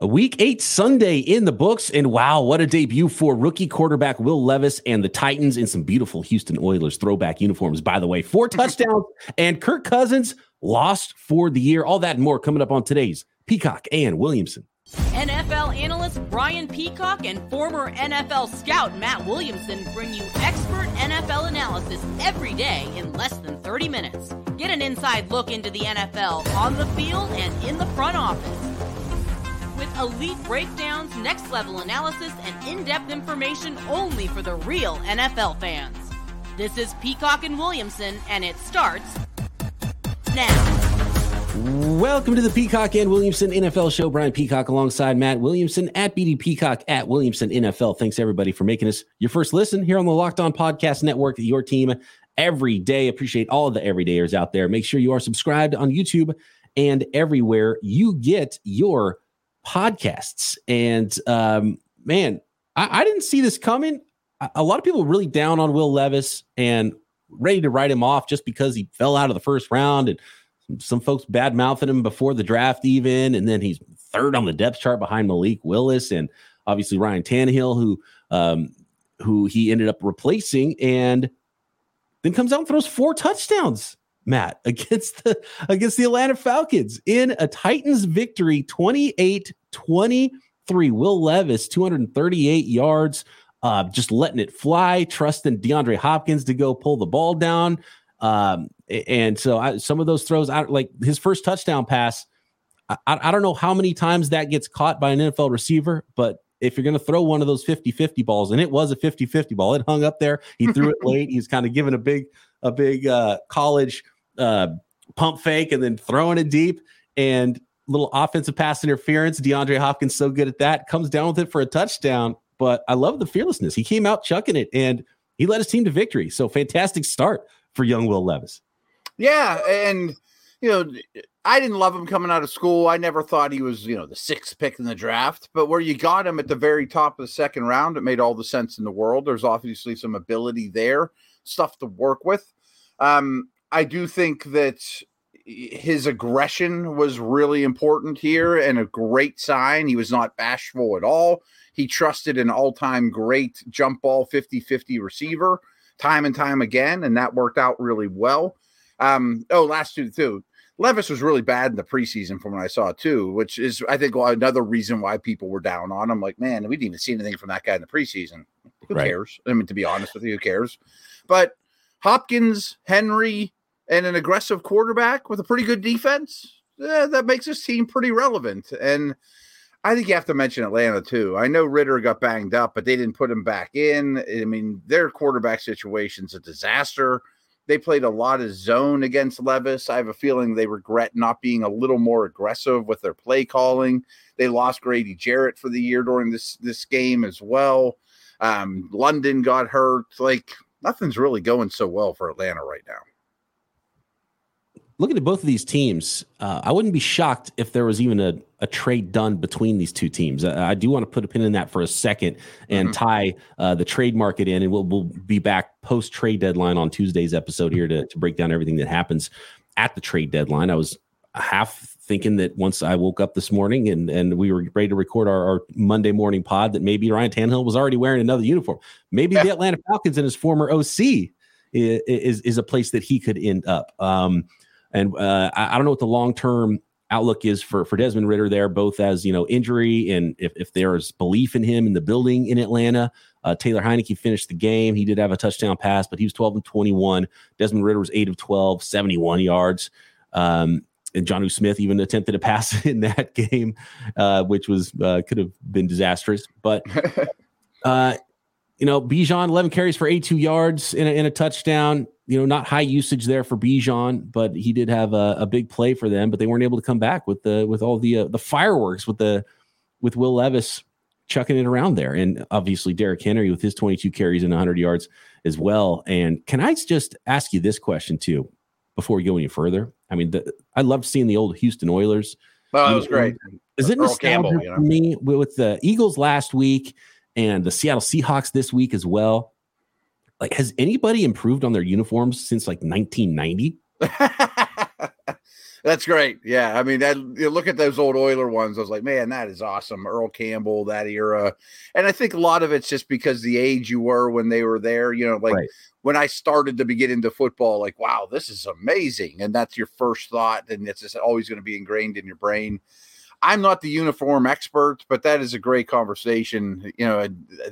A week eight Sunday in the books. And wow, what a debut for rookie quarterback Will Levis and the Titans in some beautiful Houston Oilers throwback uniforms, by the way. Four touchdowns and Kirk Cousins lost for the year. All that and more coming up on today's Peacock and Williamson. NFL analyst Brian Peacock and former NFL scout Matt Williamson bring you expert NFL analysis every day in less than 30 minutes. Get an inside look into the NFL on the field and in the front office with elite breakdowns, next level analysis, and in depth information only for the real NFL fans. This is Peacock and Williamson, and it starts now. Welcome to the Peacock and Williamson NFL show. Brian Peacock alongside Matt Williamson at BD Peacock at Williamson NFL. Thanks everybody for making us your first listen here on the Locked On Podcast Network, your team every day. Appreciate all the everydayers out there. Make sure you are subscribed on YouTube and everywhere you get your podcasts. And um, man, I, I, didn't see this coming. A, lot of people really down on Will Levis and ready to write him off just because he fell out of the first round and some folks bad mouthing him before the draft, even. And then he's third on the depth chart behind Malik Willis and obviously Ryan Tannehill, who um, who he ended up replacing, and then comes out and throws four touchdowns Matt, against the against the Atlanta Falcons in a Titans victory 28-23. Will Levis 238 yards, uh, just letting it fly, trusting DeAndre Hopkins to go pull the ball down. Um, and so I, some of those throws out like his first touchdown pass, I, I don't know how many times that gets caught by an NFL receiver, but if you're going to throw one of those 50 50 balls, and it was a 50 50 ball, it hung up there. He threw it late. He's kind of giving a big, a big uh, college uh, pump fake and then throwing it deep and little offensive pass interference. DeAndre Hopkins so good at that. Comes down with it for a touchdown. But I love the fearlessness. He came out chucking it and he led his team to victory. So fantastic start for young Will Levis. Yeah, and you know, I didn't love him coming out of school. I never thought he was, you know, the sixth pick in the draft. But where you got him at the very top of the second round, it made all the sense in the world. There's obviously some ability there, stuff to work with. Um, I do think that his aggression was really important here and a great sign. He was not bashful at all. He trusted an all time great jump ball 50 50 receiver time and time again, and that worked out really well. Um, oh, last two, too. Levis was really bad in the preseason from what I saw too, which is I think another reason why people were down on him. Like, man, we didn't even see anything from that guy in the preseason. Who right. cares? I mean, to be honest with you, who cares? But Hopkins, Henry, and an aggressive quarterback with a pretty good defense, eh, that makes this team pretty relevant. And I think you have to mention Atlanta too. I know Ridder got banged up, but they didn't put him back in. I mean, their quarterback situation's a disaster. They played a lot of zone against Levis. I have a feeling they regret not being a little more aggressive with their play calling. They lost Grady Jarrett for the year during this this game as well. Um, London got hurt. Like nothing's really going so well for Atlanta right now looking at both of these teams, uh, I wouldn't be shocked if there was even a, a trade done between these two teams. I, I, do want to put a pin in that for a second and mm-hmm. tie uh, the trade market in, and we'll, we'll be back post trade deadline on Tuesday's episode here to, to break down everything that happens at the trade deadline. I was half thinking that once I woke up this morning and, and we were ready to record our, our Monday morning pod, that maybe Ryan Tannehill was already wearing another uniform. Maybe the Atlanta Falcons and his former OC is, is, is a place that he could end up. Um, and uh, I, I, don't know what the long term outlook is for for Desmond Ridder there, both as you know injury and if, if there's belief in him in the building in Atlanta. Uh, Taylor Heinicke finished the game. He did have a touchdown pass, but he was 12 and 21. Desmond Ridder was 8 of 12, 71 yards. Um, and Jonnu Smith even attempted a pass in that game, uh, which was uh, could have been disastrous. But uh, you know, Bijan 11 carries for 82 yards in a, in a touchdown you know, not high usage there for Bijan, but he did have a, a, big play for them. But they weren't able to come back with the with all the uh, the fireworks with the with Will Levis chucking it around there, and obviously Derrick Henry with his 22 carries and 100 yards as well. And can I just ask you this question too before we go any further? I mean, the, I loved seeing the old Houston Oilers. Oh, that was great. Is it nostalgia Campbell, you know? for me with the Eagles last week and the Seattle Seahawks this week as well? Like has anybody improved on their uniforms since like 1990 That's great. Yeah, I mean, that you look at those old Oiler ones. I was like, man, that is awesome. Earl Campbell, that era, and I think a lot of it's just because the age you were when they were there. You know, like right. when I started to be get into football, like, wow, this is amazing, and that's your first thought, and it's just always going to be ingrained in your brain. I'm not the uniform expert, but that is a great conversation. You know, uh,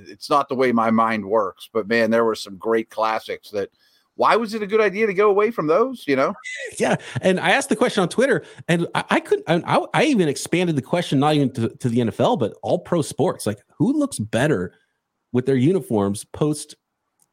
it's not the way my mind works, but man, there were some great classics that why was it a good idea to go away from those? You know? Yeah. And I asked the question on Twitter, and I, I couldn't. I, I, even expanded the question not even to, to the NFL, but all pro sports. Like, who looks better with their uniforms post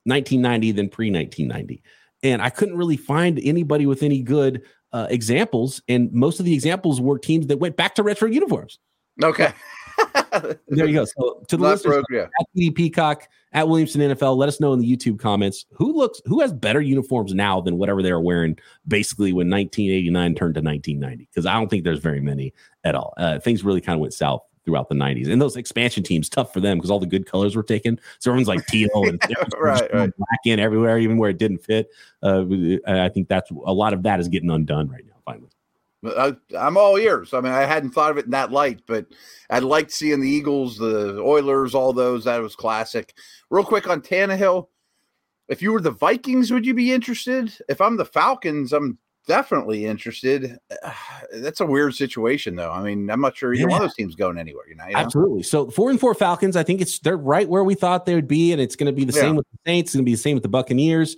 1990 than pre 1990? And I couldn't really find anybody with any good uh, examples. And most of the examples were teams that went back to retro uniforms. Okay. there you go. So to the Not listeners, broke, yeah. at BD Peacock at Williamson NFL, let us know in the YouTube comments who looks who has better uniforms now than whatever they were wearing basically when 1989 turned to 1990. Because I don't think there's very many at all. Uh, things really kind of went south throughout the 90s. And those expansion teams, tough for them because all the good colors were taken. So everyone's like teal and right, right. black in everywhere, even where it didn't fit. Uh, I think that's a lot of that is getting undone right now. Finally. I, am all ears. I mean, I hadn't thought of it in that light, but I liked seeing the Eagles, the Oilers, all those. That was classic. Real quick on Tannehill, if you were the Vikings, would you be interested? If I'm the Falcons, I'm definitely interested. That's a weird situation, though. I mean, I'm not sure either yeah. one of those teams going anywhere. You know, you know, absolutely. So four and four Falcons. I think it's they're right where we thought they would be, and it's going to be the yeah. same with the Saints. It's going to be the same with the Buccaneers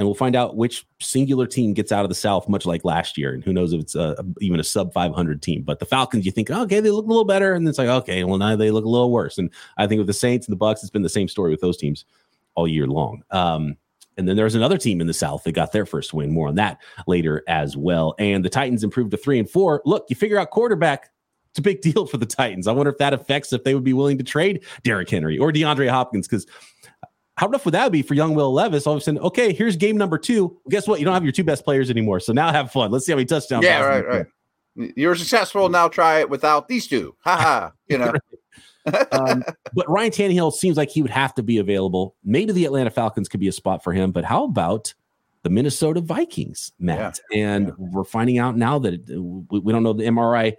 and we'll find out which singular team gets out of the South, much like last year. And who knows if it's a, even a sub 500 team. But the Falcons, you think, oh, okay, they look a little better, and it's like, okay, well now they look a little worse. And I think with the Saints and the Bucks, it's been the same story with those teams all year long. Um, and then there's another team in the South that got their first win. More on that later as well. And the Titans improved to three and four. Look, you figure out quarterback. It's a big deal for the Titans. I wonder if that affects if they would be willing to trade Derrick Henry or DeAndre Hopkins because how rough would that be for young Will Levis? All of a sudden, okay, here's game number two. Guess what? You don't have your two best players anymore. So now have fun. Let's see how many touchdowns. Yeah, right, right. You're successful. Now try it without these two. Ha ha. You know. Um, but Ryan Tannehill seems like he would have to be available. Maybe the Atlanta Falcons could be a spot for him. But how about the Minnesota Vikings, Matt? Yeah, and yeah. we're finding out now that we, we don't know the MRI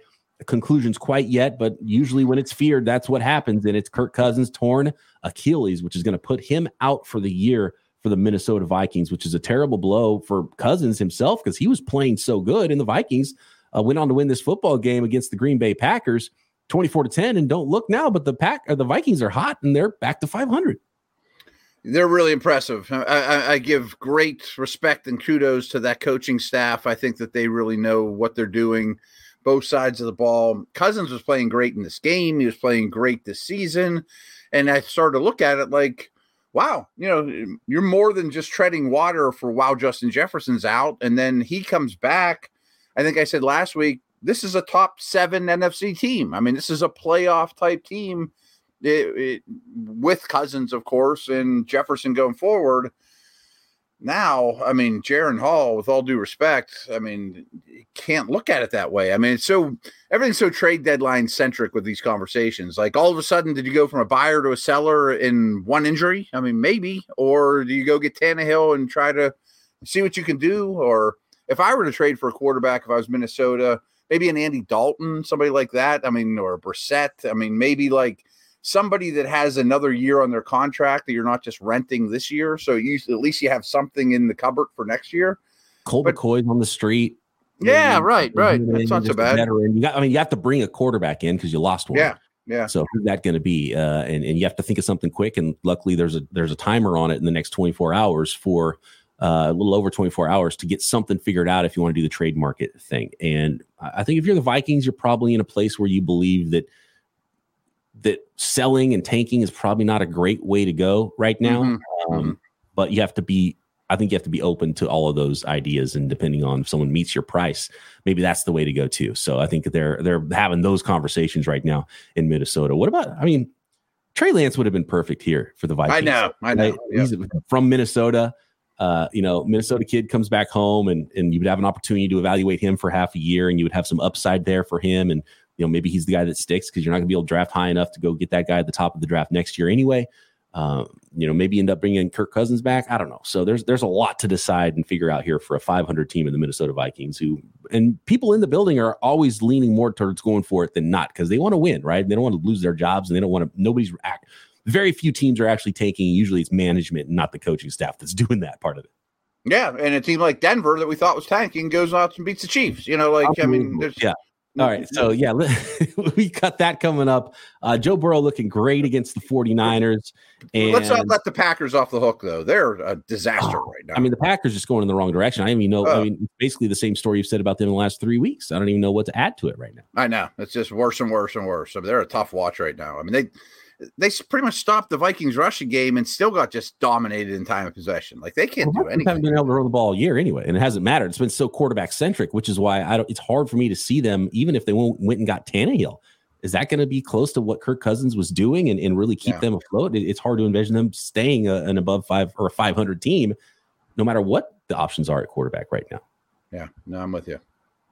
conclusions quite yet, but usually when it's feared, that's what happens. And it's Kirk Cousins torn Achilles, which is going to put him out for the year for the Minnesota Vikings, which is a terrible blow for Cousins himself because he was playing so good. And the Vikings uh, went on to win this football game against the Green Bay Packers 24 to 10. And don't look now, but the pack or the Vikings are hot and they're back to 500. They're really impressive. I, I, I, give great respect and kudos to that coaching staff. I think that they really know what they're doing both sides of the ball. Cousins was playing great in this game. He was playing great this season. And I started to look at it like, wow, you know, you're more than just treading water for while Justin Jefferson's out. And then he comes back. I think I said last week, this is a top seven NFC team. I mean, this is a playoff type team it, it, with Cousins, of course, and Jefferson going forward now, I mean, Jaren Hall, with all due respect, I mean, can't look at it that way. I mean, it's so everything's so trade deadline centric with these conversations. Like all of a sudden, did you go from a buyer to a seller in one injury? I mean, maybe, or do you go get Tannehill and try to see what you can do? Or if I were to trade for a quarterback, if I was Minnesota, maybe an Andy Dalton, somebody like that. I mean, or a Brissett. I mean, maybe like somebody that has another year on their contract that you're not just renting this year. So you at least you have something in the cupboard for next year. Colt but, McCoy's on the street. Yeah, right, right. That's not so bad. Veteran. You got, I mean, you have to bring a quarterback in because you lost one. Yeah, yeah. So who's that going to be? Uh, and and you have to think of something quick. And luckily, there's a there's a timer on it in the next 24 hours for uh, a little over 24 hours to get something figured out if you want to do the trade market thing. And I think if you're the Vikings, you're probably in a place where you believe that that selling and tanking is probably not a great way to go right now. Mm-hmm. Um, mm-hmm. but you have to be, I think you have to be open to all of those ideas, and depending on if someone meets your price, maybe that's the way to go too. So I think they're they're having those conversations right now in Minnesota. What about? I mean, Trey Lance would have been perfect here for the Vikings. I know, I know. Right? He's from Minnesota. Uh, you know, Minnesota kid comes back home, and and you would have an opportunity to evaluate him for half a year, and you would have some upside there for him, and you know, maybe he's the guy that sticks because you're not going to be able to draft high enough to go get that guy at the top of the draft next year anyway. Uh, you know, maybe end up bringing Kirk Cousins back. I don't know. So there's there's a lot to decide and figure out here for a 500 team in the Minnesota Vikings. Who and people in the building are always leaning more towards going for it than not because they want to win, right? They don't want to lose their jobs and they don't want to. Nobody's act. Very few teams are actually taking. Usually, it's management, not the coaching staff, that's doing that part of it. Yeah, and a team like Denver that we thought was tanking goes out and beats the Chiefs. You know, like I mean, there's yeah. All right. So, yeah, we got that coming up. Uh, Joe Burrow looking great against the 49ers. And let's not let the Packers off the hook, though. They're a disaster oh, right now. I mean, the Packers just going in the wrong direction. I don't even know. I mean, basically the same story you've said about them in the last three weeks. I don't even know what to add to it right now. I know. It's just worse and worse and worse. I mean, they're a tough watch right now. I mean, they they pretty much stopped the Vikings rushing game and still got just dominated in time of possession. Like they can't well, do anything. Haven't been able to run the ball all year anyway, and it hasn't mattered. It's been so quarterback centric, which is why I don't. It's hard for me to see them, even if they went, went and got Tannehill. Is that going to be close to what Kirk Cousins was doing and, and really keep yeah. them afloat? It, it's hard to envision them staying a, an above five or a 500 team, no matter what the options are at quarterback right now. Yeah, no, I'm with you.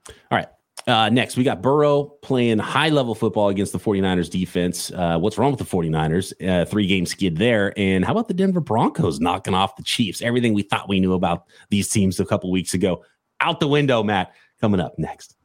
All right. Uh, next, we got Burrow playing high level football against the 49ers defense. Uh, what's wrong with the 49ers? Uh, three game skid there. And how about the Denver Broncos knocking off the Chiefs? Everything we thought we knew about these teams a couple weeks ago out the window, Matt. Coming up next.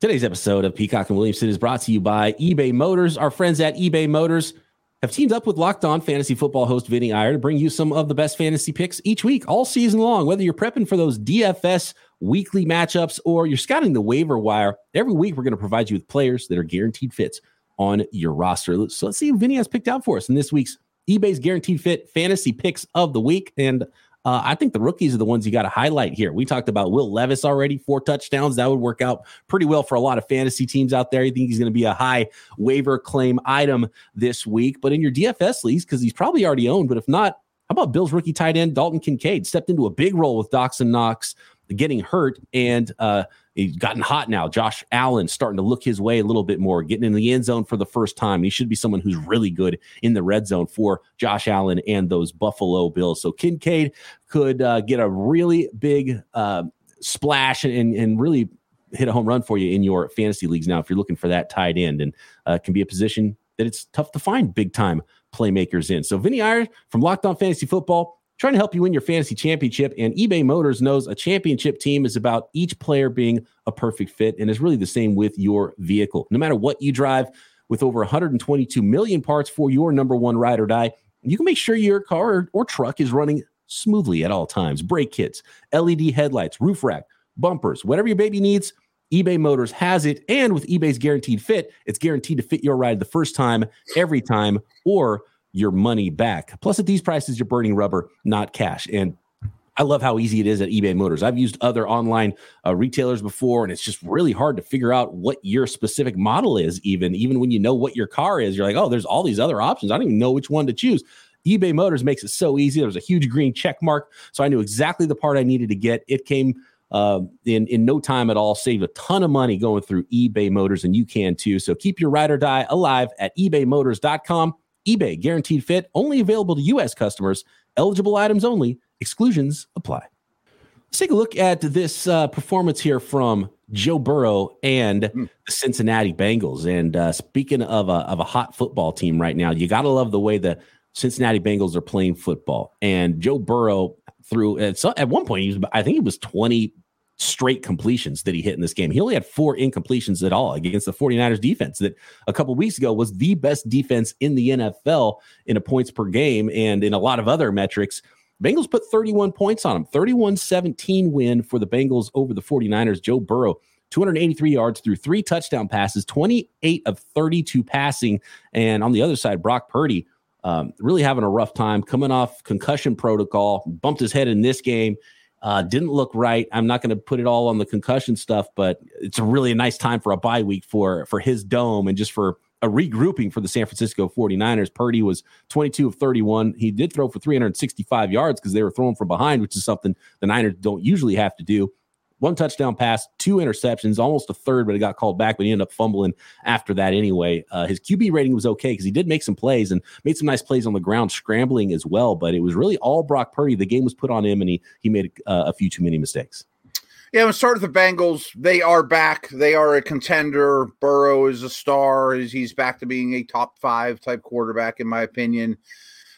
Today's episode of Peacock and Williamson is brought to you by eBay Motors. Our friends at eBay Motors have teamed up with Locked On Fantasy Football host Vinny Iyer to bring you some of the best fantasy picks each week, all season long. Whether you're prepping for those DFS weekly matchups, or you're scouting the waiver wire, every week we're going to provide you with players that are guaranteed fits on your roster. So let's see who Vinny has picked out for us in this week's eBay's guaranteed fit fantasy picks of the week. And uh, I think the rookies are the ones you got to highlight here. We talked about Will Levis already, four touchdowns. That would work out pretty well for a lot of fantasy teams out there. I think he's going to be a high waiver claim item this week. But in your DFS leagues, because he's probably already owned, but if not, how about Bill's rookie tight end Dalton Kincaid stepped into a big role with Dawson Knox getting hurt and uh, he's gotten hot now. Josh Allen starting to look his way a little bit more, getting in the end zone for the first time. He should be someone who's really good in the red zone for Josh Allen and those Buffalo Bills. So Kincaid could uh, get a really big uh, splash and, and really hit a home run for you in your fantasy leagues now if you're looking for that tight end and uh, can be a position that it's tough to find big time playmakers in. So Vinny Iyer from Locked On Fantasy Football trying to help you win your fantasy championship. And eBay Motors knows a championship team is about each player being a perfect fit and is really the same with your vehicle. No matter what you drive, with over 122 million parts for your number one ride or die, you can make sure your car or, or truck is running smoothly at all times. Brake kits, LED headlights, roof rack, bumpers, whatever your baby needs. eBay Motors has it. And with eBay's guaranteed fit, it's guaranteed to fit your ride the first time, every time, or your money back. Plus, at these prices, you're burning rubber, not cash. And I love how easy it is at eBay Motors. I've used other online uh, retailers before, and it's just really hard to figure out what your specific model is. Even even when you know what your car is, you're like, oh, there's all these other options. I don't even know which one to choose. eBay Motors makes it so easy. There was a huge green check mark, so I knew exactly the part I needed to get. It came uh, in in no time at all. Saved a ton of money going through eBay Motors, and you can too. So keep your ride or die alive at eBayMotors.com eBay guaranteed fit, only available to U.S. customers, eligible items only, exclusions apply. Let's take a look at this uh, performance here from Joe Burrow and mm. the Cincinnati Bengals. And uh, speaking of a, of a hot football team right now, you got to love the way the Cincinnati Bengals are playing football. And Joe Burrow through at, so, at one point, he was, I think he was 20 straight completions that he hit in this game. He only had four incompletions at all against the 49ers defense that a couple weeks ago was the best defense in the NFL in a points per game and in a lot of other metrics. Bengals put 31 points on them. 31-17 win for the Bengals over the 49ers. Joe Burrow 283 yards through three touchdown passes, 28 of 32 passing. And on the other side, Brock Purdy um, really having a rough time coming off concussion protocol, bumped his head in this game uh, didn't look right. I'm not going to put it all on the concussion stuff, but it's a really nice time for a bye week for for his dome and just for a regrouping for the San Francisco 49ers. Purdy was 22 of 31. He did throw for 365 yards because they were throwing from behind, which is something the Niners don't usually have to do one touchdown pass, two interceptions, almost a third, but it got called back. But he ended up fumbling after that anyway. Uh, his QB rating was okay because he did make some plays and made some nice plays on the ground, scrambling as well. But it was really all Brock Purdy. The game was put on him, and he he made uh, a few too many mistakes. Yeah, let's start with the Bengals. They are back. They are a contender. Burrow is a star. He's back to being a top five type quarterback, in my opinion.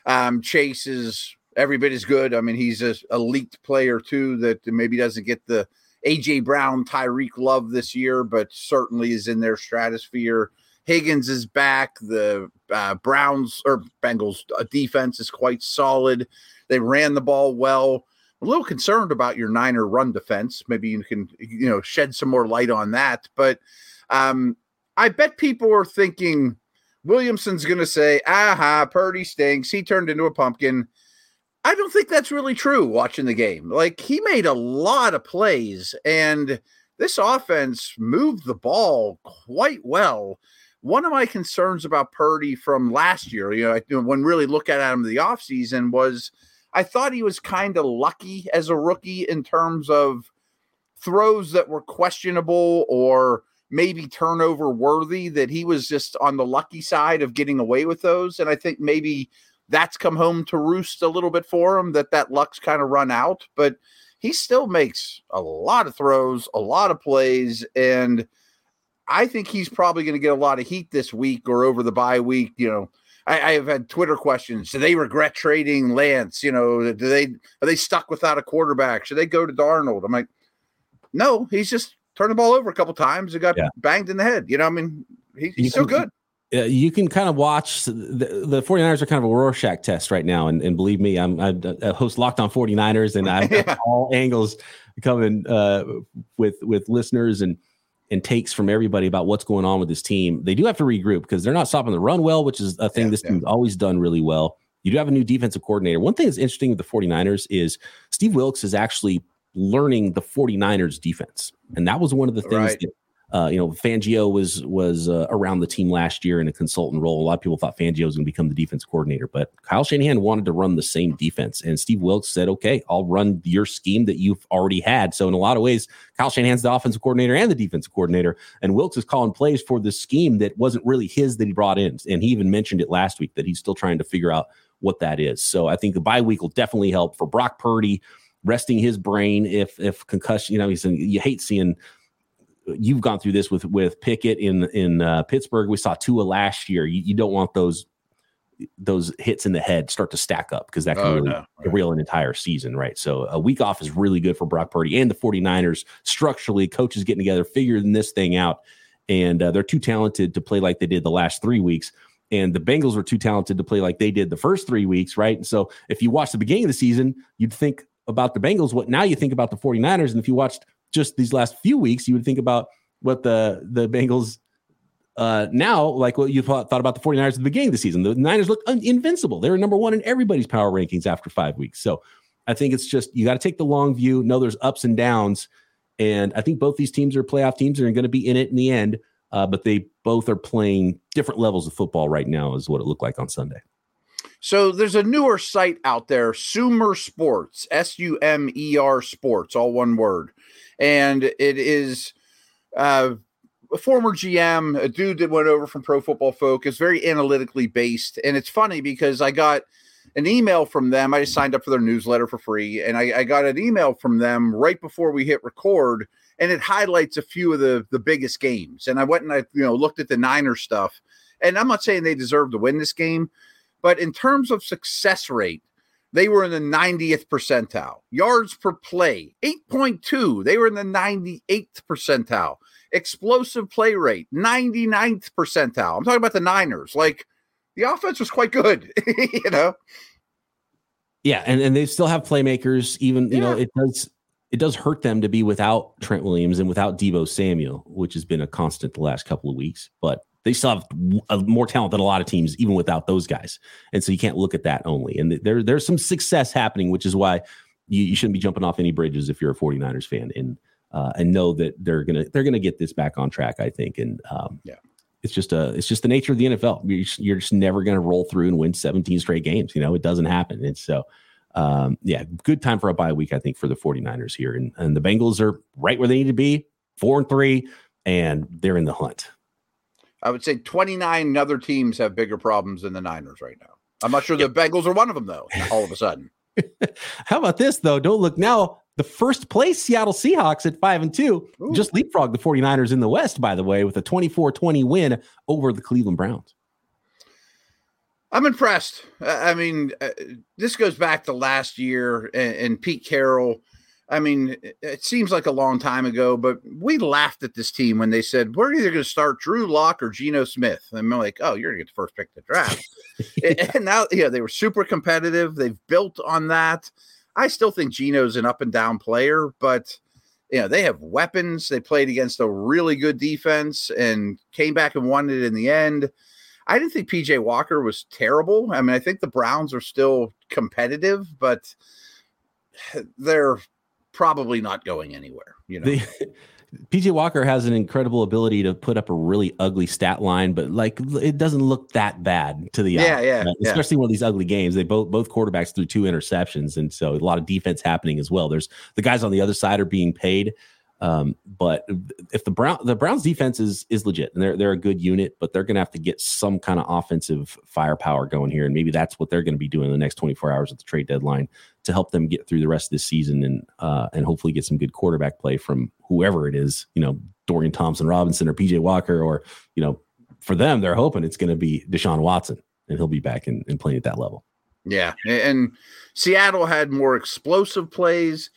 Um, Chase is every bit as good. I mean, he's a elite player too that maybe doesn't get the AJ Brown, Tyreek love this year, but certainly is in their stratosphere. Higgins is back. The uh, Browns or Bengals uh, defense is quite solid. They ran the ball well. I'm a little concerned about your Niner run defense. Maybe you can you know shed some more light on that. But um, I bet people are thinking Williamson's going to say, "Aha, Purdy stinks. He turned into a pumpkin." I don't think that's really true. Watching the game, like he made a lot of plays, and this offense moved the ball quite well one of my concerns about Purdy from last year, you know, when really look at him the offseason was I thought he was kind of lucky as a rookie in terms of throws that were questionable or maybe turnover worthy that he was just on the lucky side of getting away with those and I think maybe that's come home to roost a little bit for him that that luck's kind of run out but he still makes a lot of throws, a lot of plays and I think he's probably going to get a lot of heat this week or over the bye week. You know, I, I, have had Twitter questions. Do they regret trading Lance? You know, do they are they stuck without a quarterback? Should they go to Darnold? I'm like, no, he's just turned the ball over a couple times and got yeah. banged in the head. You know, I mean, he, he's still good. Uh, you can kind of watch the, the 49ers are kind of a Rorschach test right now. And, and believe me, I'm, I'm a host locked on 49ers and I've got all angles coming uh, with, with listeners and, and takes from everybody about what's going on with this team. They do have to regroup because they're not stopping the run well, which is a thing yeah, this yeah. team's always done really well. You do have a new defensive coordinator. One thing that's interesting with the 49ers is Steve Wilks is actually learning the 49ers defense. And that was one of the things right. that uh, you know, Fangio was was uh, around the team last year in a consultant role. A lot of people thought Fangio was going to become the defense coordinator, but Kyle Shanahan wanted to run the same defense, and Steve Wilks said, "Okay, I'll run your scheme that you've already had." So in a lot of ways, Kyle Shanahan's the offensive coordinator and the defensive coordinator, and Wilks is calling plays for the scheme that wasn't really his that he brought in, and he even mentioned it last week that he's still trying to figure out what that is. So I think the bye week will definitely help for Brock Purdy resting his brain if if concussion. You know, he's you hate seeing you've gone through this with with Pickett in in uh, Pittsburgh. We saw Tua last year. You, you, don't want those those hits in the head start to stack up because that can oh, really no. derail an entire season, right? So a week off is really good for Brock Purdy and the 49ers. Structurally, coaches getting together, figuring this thing out, and uh, they're too talented to play like they did the last three weeks. And the Bengals were too talented to play like they did the first three weeks, right? And so if you watch the beginning of the season, you'd think about the Bengals. What now you think about the 49ers. And if you watched just these last few weeks, you would think about what the the Bengals uh, now, like what you thought, thought about the 49ers at the beginning of the season. The Niners look un- invincible. They're number one in everybody's power rankings after five weeks. So I think it's just you got to take the long view. Know there's ups and downs, and I think both these teams are playoff teams and are going to be in it in the end. Uh, but they both are playing different levels of football right now, is what it looked like on Sunday. So there's a newer site out there, Sumer Sports, S U M E R Sports, all one word and it is uh, a former GM, a dude that went over from Pro Football Focus, very analytically based. And it's funny because I got an email from them. I just signed up for their newsletter for free, and I, I got an email from them right before we hit record, and it highlights a few of the the biggest games. And I went and I you know looked at the Niner stuff, and I'm not saying they deserve to win this game, but in terms of success rate, they were in the 90th percentile. Yards per play, 8.2. They were in the 98th percentile. Explosive play rate, 99th percentile. I'm talking about the Niners. Like the offense was quite good, you know. Yeah, and, and they still have playmakers, even you yeah. know, it does it does hurt them to be without Trent Williams and without Deebo Samuel, which has been a constant the last couple of weeks. But they still have a, more talent than a lot of teams, even without those guys. And so you can't look at that only. And there, there's some success happening, which is why you, you shouldn't be jumping off any bridges if you're a 49ers fan and uh, and know that they're gonna they're gonna get this back on track. I think. And um, yeah. It's just a, it's just the nature of the NFL. You're just, you're just never going to roll through and win 17 straight games. You know, it doesn't happen. And so, um, yeah, good time for a bye week, I think, for the 49ers here. And, and the Bengals are right where they need to be, four and three, and they're in the hunt. I would say 29 other teams have bigger problems than the Niners right now. I'm not sure the Bengals are one of them, though, all of a sudden. How about this, though? Don't look now. The first place Seattle Seahawks at 5 and 2 Ooh. just leapfrogged the 49ers in the West, by the way, with a 24 20 win over the Cleveland Browns. I'm impressed. I mean, uh, this goes back to last year and, and, Pete Carroll. I mean, it seems like a long time ago, but we laughed at this team when they said we're either going to start Drew Lock or Geno Smith. And I'm like, oh, you're going to get the first pick of the draft. and now, yeah, they were super competitive. They've built on that. I still think Geno's an up and down player, but you know, they have weapons. They played against a really good defense and came back and won it in the end. I didn't think PJ Walker was terrible. I mean, I think the Browns are still competitive, but they're probably not going anywhere. You know, the, PJ Walker has an incredible ability to put up a really ugly stat line, but like it doesn't look that bad to the yeah, eye. Yeah, yeah. Especially one of these ugly games. They both both quarterbacks threw two interceptions, and so a lot of defense happening as well. There's the guys on the other side are being paid. Um, but if the Brown the Browns defense is is legit and they're they're a good unit, but they're gonna have to get some kind of offensive firepower going here. And maybe that's what they're gonna be doing in the next 24 hours at the trade deadline to help them get through the rest of this season and uh, and hopefully get some good quarterback play from whoever it is, you know, Dorian Thompson Robinson or PJ Walker, or you know, for them, they're hoping it's gonna be Deshaun Watson and he'll be back and, and playing at that level. Yeah. And Seattle had more explosive plays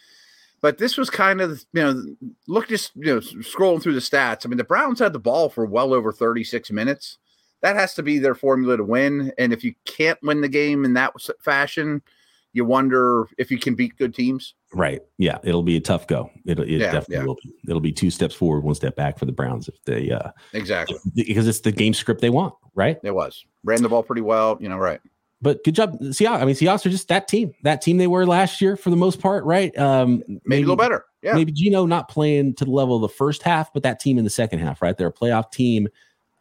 but this was kind of, you know, look just, you know, scrolling through the stats. I mean, the Browns had the ball for well over 36 minutes. That has to be their formula to win. And if you can't win the game in that fashion, you wonder if you can beat good teams. Right. Yeah. It'll be a tough go. It'll, it yeah, definitely yeah. will be. It'll be two steps forward, one step back for the Browns if they, uh, exactly because it's the game script they want. Right. It was ran the ball pretty well. You know, right but good job, Seahawks. I mean, Seahawks are just that team, that team they were last year for the most part, right? Um, maybe, maybe a little better. Yeah. Maybe Geno not playing to the level of the first half, but that team in the second half, right? They're a playoff team,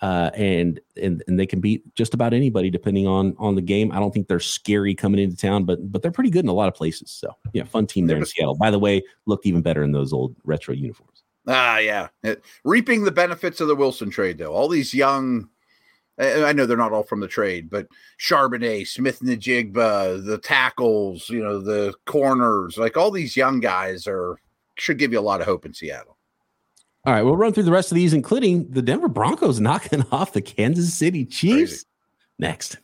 uh, and and and they can beat just about anybody depending on on the game. I don't think they're scary coming into town, but but they're pretty good in a lot of places. So yeah, fun team there in Seattle. By the way, looked even better in those old retro uniforms. Ah, yeah, it, reaping the benefits of the Wilson trade though. All these young I know they're not all from the trade, but Charbonnet, Smith-Njigba, the tackles, you know, the corners, like all these young guys are should give you a lot of hope in Seattle. All right, we'll run through the rest of these, including the Denver Broncos knocking off the Kansas City Chiefs. Crazy. Next.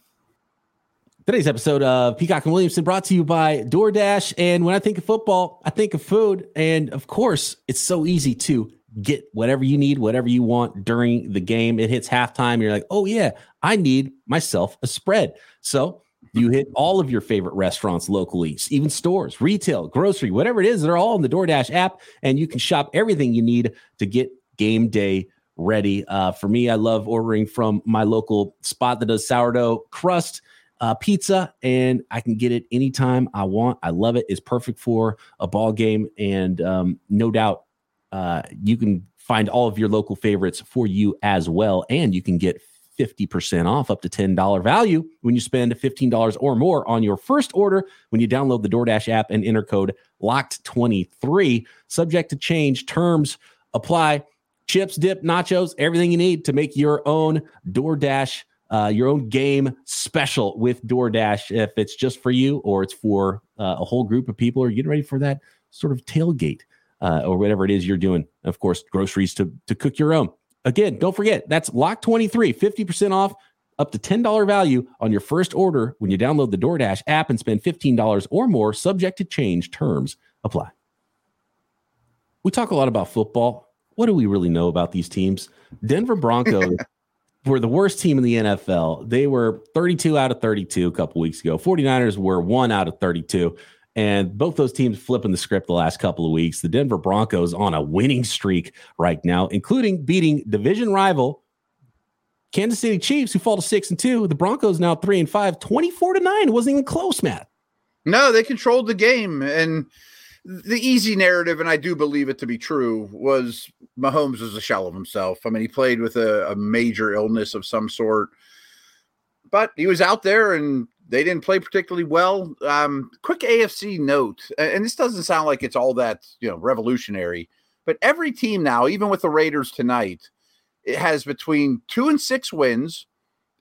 Today's episode of Peacock and Williamson brought to you by DoorDash. And when I think of football, I think of food. And of course, it's so easy to get whatever you need, whatever you want during the game. It hits halftime. You're like, oh, yeah, I need myself a spread. So you hit all of your favorite restaurants locally, even stores, retail, grocery, whatever it is. They're all in the DoorDash app, and you can shop everything you need to get game day ready. Uh, for me, I love ordering from my local spot that does sourdough crust. Uh, pizza and I can get it anytime I want. I love it. It's perfect for a ball game, and um, no doubt uh, you can find all of your local favorites for you as well. And you can get 50% off up to $10 value when you spend $15 or more on your first order when you download the DoorDash app and enter code LOCKED23. Subject to change, terms apply. Chips, dip, nachos, everything you need to make your own DoorDash, uh, your own game special with DoorDash. If it's just for you or it's for uh, a whole group of people or getting ready for that sort of tailgate uh, or whatever it is you're doing. Of course, groceries to, to cook your own. Again, don't forget that's Lock 23, 50% off up to $10 value on your first order when you download the DoorDash app and spend $15 or more, subject to change. Terms apply. We talk a lot about football. What do we really know about these teams? Denver Broncos were the worst team in the NFL. They were 32 out of 32 a couple weeks ago. 49ers were 1 out of 32. And both those teams flipping the script the last couple of weeks. The Denver Broncos on a winning streak right now, including beating division rival Kansas City Chiefs, who fall to six and two. The Broncos now three and five, 24 to nine. Wasn't even close, Matt. No, they controlled the game. And the easy narrative, and I do believe it to be true, was Mahomes was a shell of himself. I mean, he played with a, a major illness of some sort, but he was out there and they didn't play particularly well. Um, quick AFC note, and this doesn't sound like it's all that you know revolutionary, but every team now, even with the Raiders tonight, it has between two and six wins,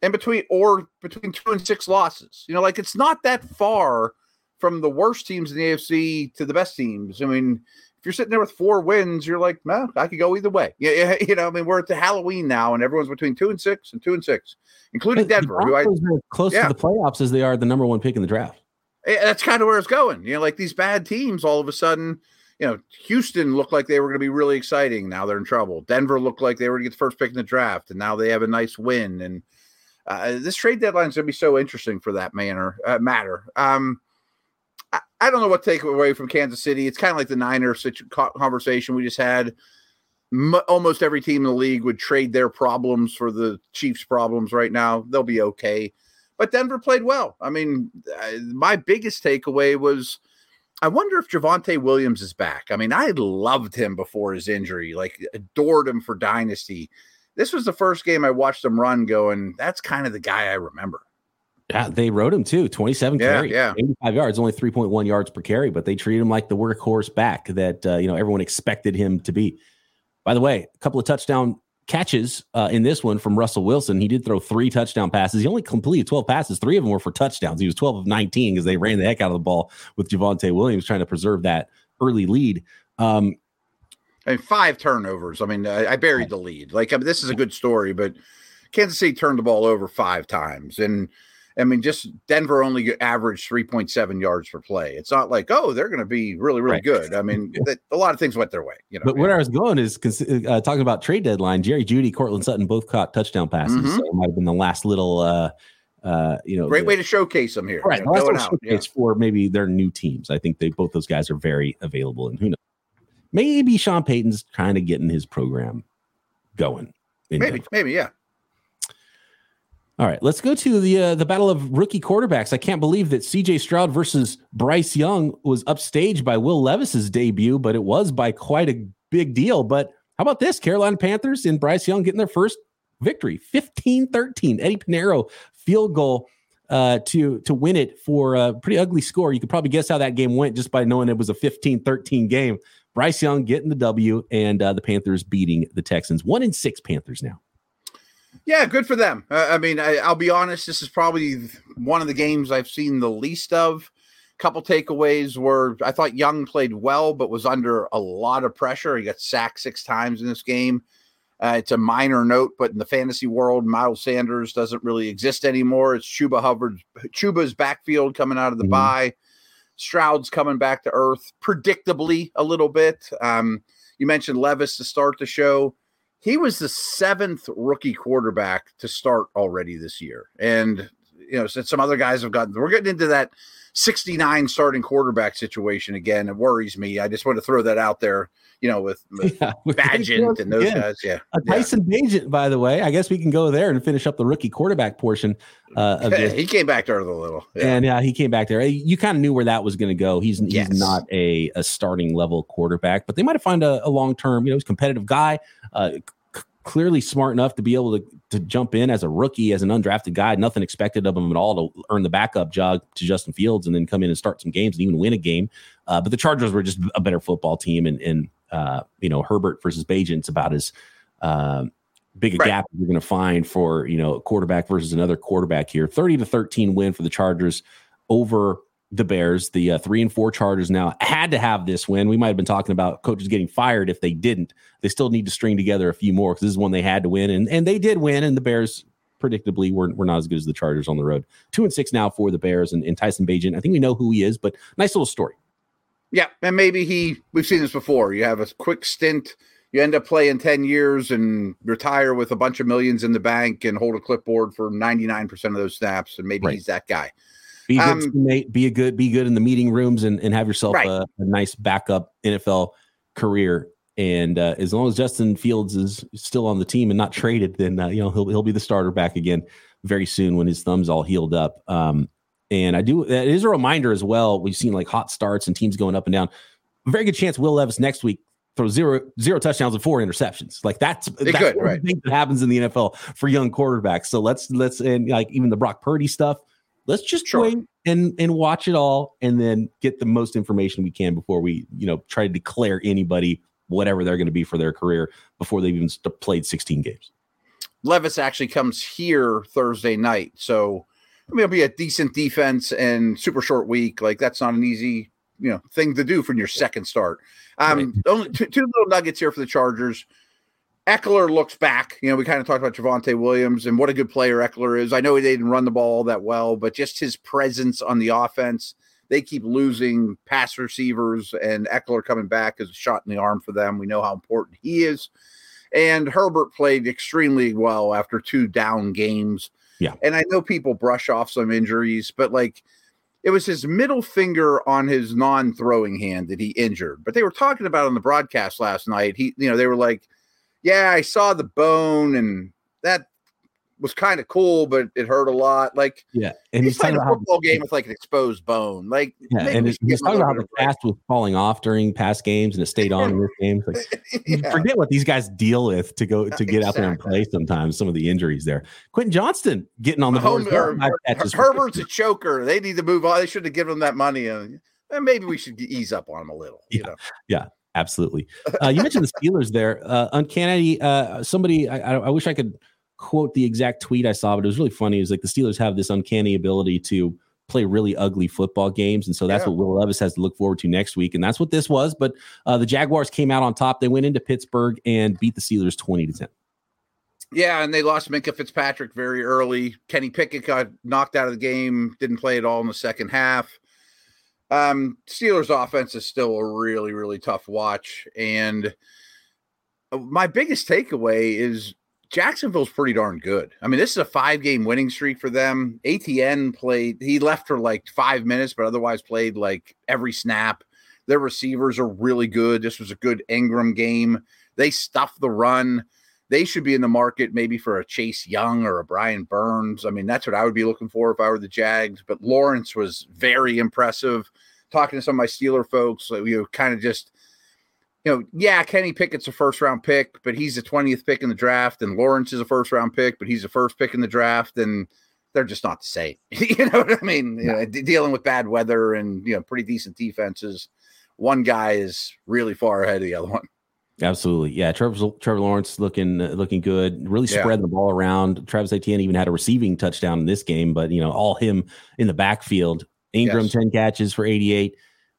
and between or between two and six losses. You know, like it's not that far from the worst teams in the AFC to the best teams. I mean, if you're sitting there with four wins, you're like, well, I could go either way. Yeah, you know, I mean, we're at the Halloween now, and everyone's between two and six and two and six, including Denver, who I close yeah. to the playoffs as they are the number one pick in the draft. That's kind of where it's going. You know, like these bad teams, all of a sudden, you know, Houston looked like they were going to be really exciting. Now they're in trouble. Denver looked like they were going to get the first pick in the draft, and now they have a nice win. And uh, this trade deadline is going to be so interesting for that manner uh, matter. Um, I, don't know what to take away from Kansas City. It's kind of like the Niners conversation we just had. M- almost every team in the league would trade their problems for the Chiefs' problems right now. They'll be okay. But Denver played well. I mean, my biggest takeaway was I wonder if Javonte Williams is back. I mean, I loved him before his injury, like adored him for Dynasty. This was the first game I watched him run going, that's kind of the guy I remember. Yeah, they rode him too. 27 yeah, carry, yeah. 85 yards, only 3.1 yards per carry, but they treated him like the workhorse back that uh, you know everyone expected him to be. By the way, a couple of touchdown catches uh, in this one from Russell Wilson. He did throw three touchdown passes. He only completed 12 passes. Three of them were for touchdowns. He was 12 of 19 because they ran the heck out of the ball with Javonte Williams trying to preserve that early lead. Um, and five turnovers. I mean, I, I buried the lead. Like, I mean, this is a good story, but Kansas City turned the ball over five times. And I mean, just Denver only averaged 3.7 yards per play. It's not like, oh, they're going to be really, really right. good. I mean, a lot of things went their way. You know, but where I was going is uh, talking about trade deadline. Jerry Jeudy, Courtland Sutton both caught touchdown passes. Mm-hmm. So it might have been the last little, uh, uh, you know, great the, way to showcase them here. Right, you know, showcase yeah. for maybe their new teams. I think they both those guys are very available, and who knows, maybe Sean Payton's trying to get in his program going. Maybe, Denver. maybe, yeah. All right, let's go to the uh, the battle of rookie quarterbacks. I can't believe that C.J. Stroud versus Bryce Young was upstaged by Will Levis's debut, but it was by quite a big deal. But how about this? Carolina Panthers and Bryce Young getting their first victory, 15-13. Eddy Piñeiro field goal uh, to to win it for a pretty ugly score. You could probably guess how that game went just by knowing it was a 15-13 game. Bryce Young getting the W and uh, the Panthers beating the Texans. One in six Panthers now. Yeah, good for them. Uh, I mean, I, will be honest. This is probably one of the games I've seen the least of. Couple takeaways were I thought Young played well, but was under a lot of pressure. He got sacked six times in this game. Uh, it's a minor note, but in the fantasy world, Miles Sanders doesn't really exist anymore. It's Chuba Hubbard, Chuba's backfield coming out of the mm-hmm. bye. Stroud's coming back to earth, predictably a little bit. Um, you mentioned Levis to start the show he was the seventh rookie quarterback to start already this year. And, you know, since some other guys have gotten, we're getting into that 69 starting quarterback situation again. It worries me. I just want to throw that out there, you know, with, with yeah, Bagent and those guys. Yeah. A Tyson yeah. Bagent, by the way. I guess we can go there and finish up the rookie quarterback portion uh, of this. he came back there a little. Yeah. And yeah, he came back there. You kind of knew where that was going to go. He's, he's yes. not a, a starting level quarterback, but they might have found a, a long term, you know, he's a competitive guy. Uh, clearly smart enough to be able to, to jump in as a rookie, as an undrafted guy. Nothing expected of him at all to earn the backup job to Justin Fields and then come in and start some games and even win a game. Uh, but the Chargers were just a better football team, and, and uh, you know Herbert versus Bagent's about as uh, big a right. gap you're going to find for you know quarterback versus another quarterback here. Thirty to thirteen win for the Chargers over the Bears, the uh, three and four Chargers now had to have this win. We might have been talking about coaches getting fired if they didn't. They still need to string together a few more because this is one they had to win, and and they did win. And the Bears, predictably, were, were not as good as the Chargers on the road. Two and six now for the Bears and, and Tyson Bagent. I think we know who he is, but nice little story. Yeah, and maybe he. We've seen this before. You have a quick stint. You end up playing ten years and retire with a bunch of millions in the bank and hold a clipboard for ninety nine percent of those snaps, and maybe right. he's that guy. Be a good um, teammate, be a good, be good in the meeting rooms, and, and have yourself right. a, a, nice backup NFL career. And uh, as long as Justin Fields is still on the team and not traded, then uh, you know he'll he'll be the starter back again very soon when his thumb's all healed up. Um, and I do. It is a reminder as well. We've seen like hot starts and teams going up and down. Very good chance Will Levis next week throws zero zero touchdowns and four interceptions. Like that's that's could, right. thing that happens in the NFL for young quarterbacks. So let's let's and like even the Brock Purdy stuff. Let's just sure. wait and and watch it all, and then get the most information we can before we you know try to declare anybody whatever they're going to be for their career before they've even played 16 games. Levis actually comes here Thursday night, so I mean it'll be a decent defense and super short week. Like that's not an easy you know thing to do for your second start. Um, right. only two, two little nuggets here for the Chargers. Ekeler looks back. You know, we kind of talked about Javonte Williams and what a good player Ekeler is. I know he didn't run the ball all that well, but just his presence on the offense. They keep losing pass receivers, and Ekeler coming back is a shot in the arm for them. We know how important he is. And Herbert played extremely well after two down games. Yeah. And I know people brush off some injuries, but like it was his middle finger on his non-throwing hand that he injured. But they were talking about on the broadcast last night. He, you know, they were like, "Yeah, I saw the bone, and that was kind of cool, but it hurt a lot. Like, yeah, and he's, playing a football game with like an exposed bone. Like, yeah, and he's talking about how the cast was falling off during past games and it stayed on in this game. Like, yeah. forget what these guys deal with to go to get exactly. out there and play. Sometimes some of the injuries there. Quentin Johnston getting on the board. Well. Her, Herbert's a choker. They need to move on. They should have given him that money, and, and maybe we should ease up on him a little. Yeah, you know? yeah. Absolutely. Uh, you mentioned the Steelers there. Uh, uncanny. Uh, somebody, I, I wish I could quote the exact tweet I saw, but it was really funny. It was like the Steelers have this uncanny ability to play really ugly football games. And so that's yeah. what Will Levis has to look forward to next week. And that's what this was. But uh, the Jaguars came out on top. They went into Pittsburgh and beat the Steelers 20 to 10. Yeah, and they lost Minkah Fitzpatrick very early. Kenny Pickett got knocked out of the game, didn't play at all in the second half. Um, Steelers offense is still a really, really tough watch. And uh, my biggest takeaway is Jacksonville's pretty darn good. I mean, this is a five game winning streak for them. Etienne played, he left for like five minutes, but otherwise played like every snap. Their receivers are really good. This was a good Engram game. They stuffed the run. They should be in the market maybe for a Chase Young or a Brian Burns. I mean, that's what I would be looking for if I were the Jags. But Lawrence was very impressive. Talking to some of my Steeler folks, you know, kind of just you know, yeah, Kenny Pickett's a first round pick, but he's the 20th pick in the draft, and Lawrence is a first round pick, but he's the first pick in the draft, and they're just not the same. you know what I mean? You know, dealing with bad weather and you know pretty decent defenses. One guy is really far ahead of the other one. Absolutely, yeah. Trevor, Trevor Lawrence looking uh, looking good, really yeah. spreading the ball around. Travis Etienne even had a receiving touchdown in this game, but you know all him in the backfield. Engram yes. ten catches for eighty eight.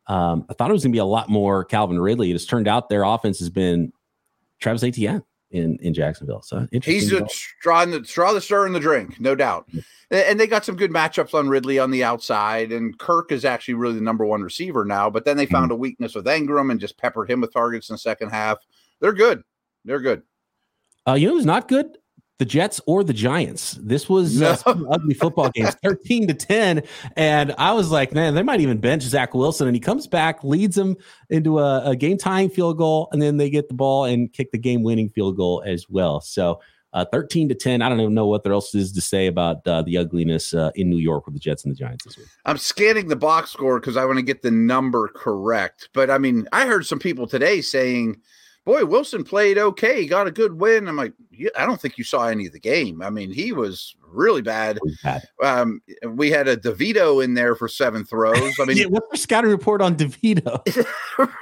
Um, I thought it was going to be a lot more Calvin Ridley. It has turned out their offense has been Travis Etienne in in Jacksonville. So he's a straw, in the, straw the stir in the drink, no doubt. And they got some good matchups on Ridley on the outside, and Kirk is actually really the number one receiver now. But then they found mm-hmm. a weakness with Engram and just peppered him with targets in the second half. They're good. They're good. Uh, you know who's not good? The Jets or the Giants. This was no. uh, ugly football games, 13 to 10. And I was like, man, they might even bench Zach Wilson. And he comes back, leads them into a, a game tying field goal, and then they get the ball and kick the game winning field goal as well. So uh, 13 to 10. I don't even know what there else is to say about uh, the ugliness uh, in New York with the Jets and the Giants this week. I'm scanning the box score because I want to get the number correct. But I mean, I heard some people today saying, boy, Wilson played okay. He got a good win. I'm like, I don't think you saw any of the game. I mean, he was really bad. Um, we had a DeVito in there for seven throws. I mean, yeah, what's the scouting report on DeVito?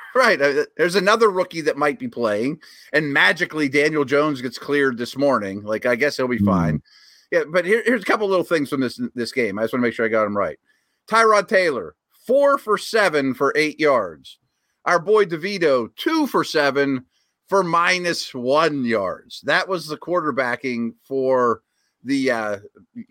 right. Uh, there's another rookie that might be playing, and magically Daniel Jones gets cleared this morning. Like, I guess he'll be mm. fine. Yeah, but here, here's a couple little things from this this game. I just want to make sure I got them right. Tyrod Taylor, four for seven for eight yards. Our boy DeVito, two for seven for minus one yards. That was the quarterbacking for the uh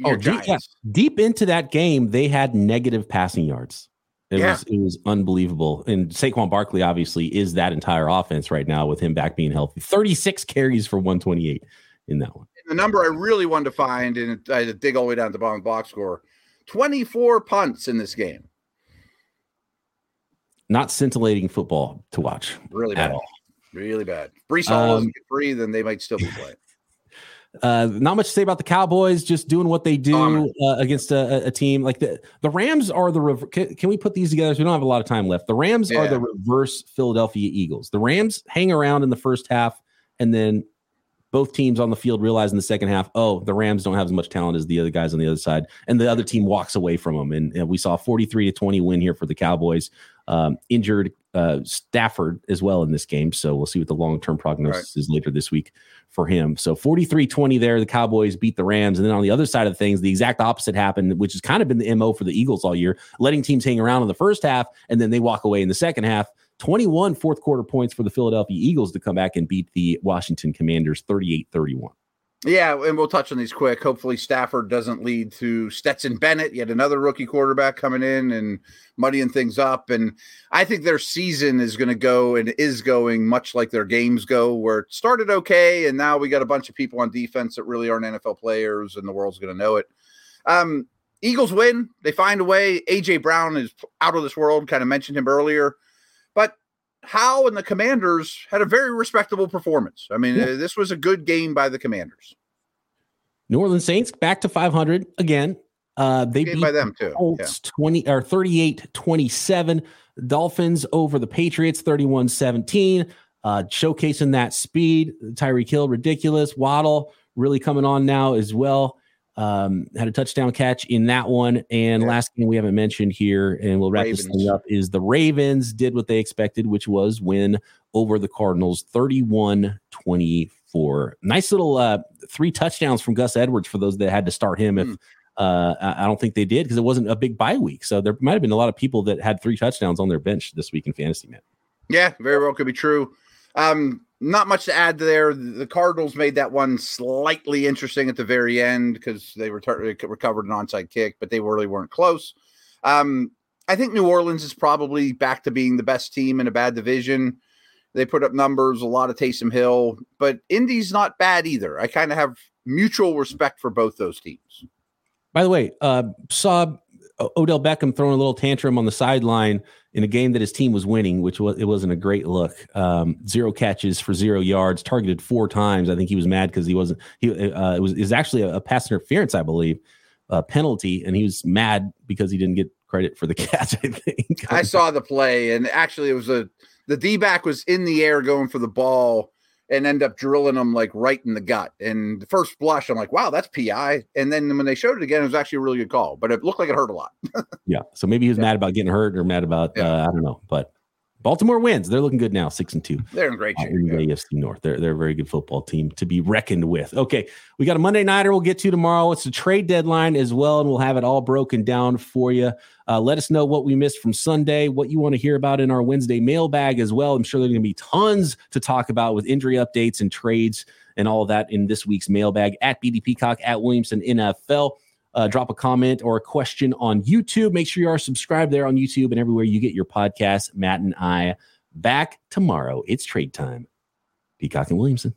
oh, deep, yeah. deep into that game, they had negative passing yards. It yeah. was it was unbelievable. And Saquon Barkley obviously is that entire offense right now with him back being healthy. 36 carries for 128 in that one. And the number I really wanted to find, and I had to dig all the way down to the bottom box score 24 punts in this game. Not scintillating football to watch. Really bad. At all. Really bad. Breece Hall um, get free, then they might still be playing. Uh, not much to say about the Cowboys, just doing what they do uh, against a, a, team like the the Rams are the rev- can, can, we put these together? we don't have a lot of time left. The Rams yeah. are the reverse Philadelphia Eagles. The Rams hang around in the first half, and then both teams on the field realize in the second half, oh, the Rams don't have as much talent as the other guys on the other side, and the other team walks away from them. And, and we saw 43 to 20 win here for the Cowboys. Um, injured uh, Stafford as well in this game. So we'll see what the long term prognosis right. is later this week for him. So 43 20 there. The Cowboys beat the Rams. And then on the other side of things, the exact opposite happened, which has kind of been the MO for the Eagles all year, letting teams hang around in the first half and then they walk away in the second half. 21 fourth quarter points for the Philadelphia Eagles to come back and beat the Washington Commanders 38 31. Yeah, and we'll touch on these quick. Hopefully, Stafford doesn't lead to Stetson Bennett, yet another rookie quarterback coming in and muddying things up. And I think their season is going to go and is going much like their games go, where it started okay, and now we got a bunch of people on defense that really aren't NFL players, and the world's going to know it. Um, Eagles win. They find a way. AJ Brown is out of this world. Kind of mentioned him earlier. Howell and the Commanders had a very respectable performance. I mean, yeah. Uh, this was a good game by the Commanders. New Orleans Saints back to 500 again. Uh, they beat by them too. Colts yeah. 20 or 38 27. Dolphins over the Patriots 31 17. Uh, showcasing that speed. Tyreek Hill ridiculous. Waddle really coming on now as well. Um, had a touchdown catch in that one. And yeah. last game we haven't mentioned here, and we'll wrap Ravens. this thing up, is the Ravens did what they expected, which was win over the Cardinals 31 24. Nice little uh, three touchdowns from Gus Edwards for those that had to start him. If hmm. uh, I don't think they did because it wasn't a big bye week. So there might have been a lot of people that had three touchdowns on their bench this week in fantasy, man. Yeah, very well could be true. Um, not much to add there. The Cardinals made that one slightly interesting at the very end because they recovered an onside kick, but they really weren't close. Um, I think New Orleans is probably back to being the best team in a bad division. They put up numbers, a lot of Taysom Hill, but Indy's not bad either. I kind of have mutual respect for both those teams. By the way, uh, saw Odell Beckham throwing a little tantrum on the sideline in a game that his team was winning, which was it wasn't a great look. Um, zero catches for zero yards, targeted four times. I think he was mad because he wasn't. He uh, it was was actually a, a pass interference, I believe, a penalty, and he was mad because he didn't get credit for the catch. I think I saw the play, and actually, it was a the D back was in the air going for the ball and end up drilling them like right in the gut. And the first blush, I'm like, wow, that's PI. And then when they showed it again, it was actually a really good call, but it looked like it hurt a lot. yeah. So maybe he was yeah. mad about getting hurt or mad about, yeah. uh, I don't know, but Baltimore wins. They're looking good now, six and two. They're in great shape. Uh, in the yeah. AFC North. They're they're a very good football team to be reckoned with. Okay, we got a Monday nighter. We'll get to tomorrow. It's a trade deadline as well, and we'll have it all broken down for you. Uh, let us know what we missed from Sunday, what you want to hear about in our Wednesday mailbag as well. I'm sure there's going to be tons to talk about with injury updates and trades and all of that in this week's mailbag at BD Peacock at Williamson NFL uh, drop a comment or a question on YouTube. Make sure you are subscribed there on YouTube and everywhere you get your podcast. Matt and I back tomorrow. It's trade time. Peacock and Williamson.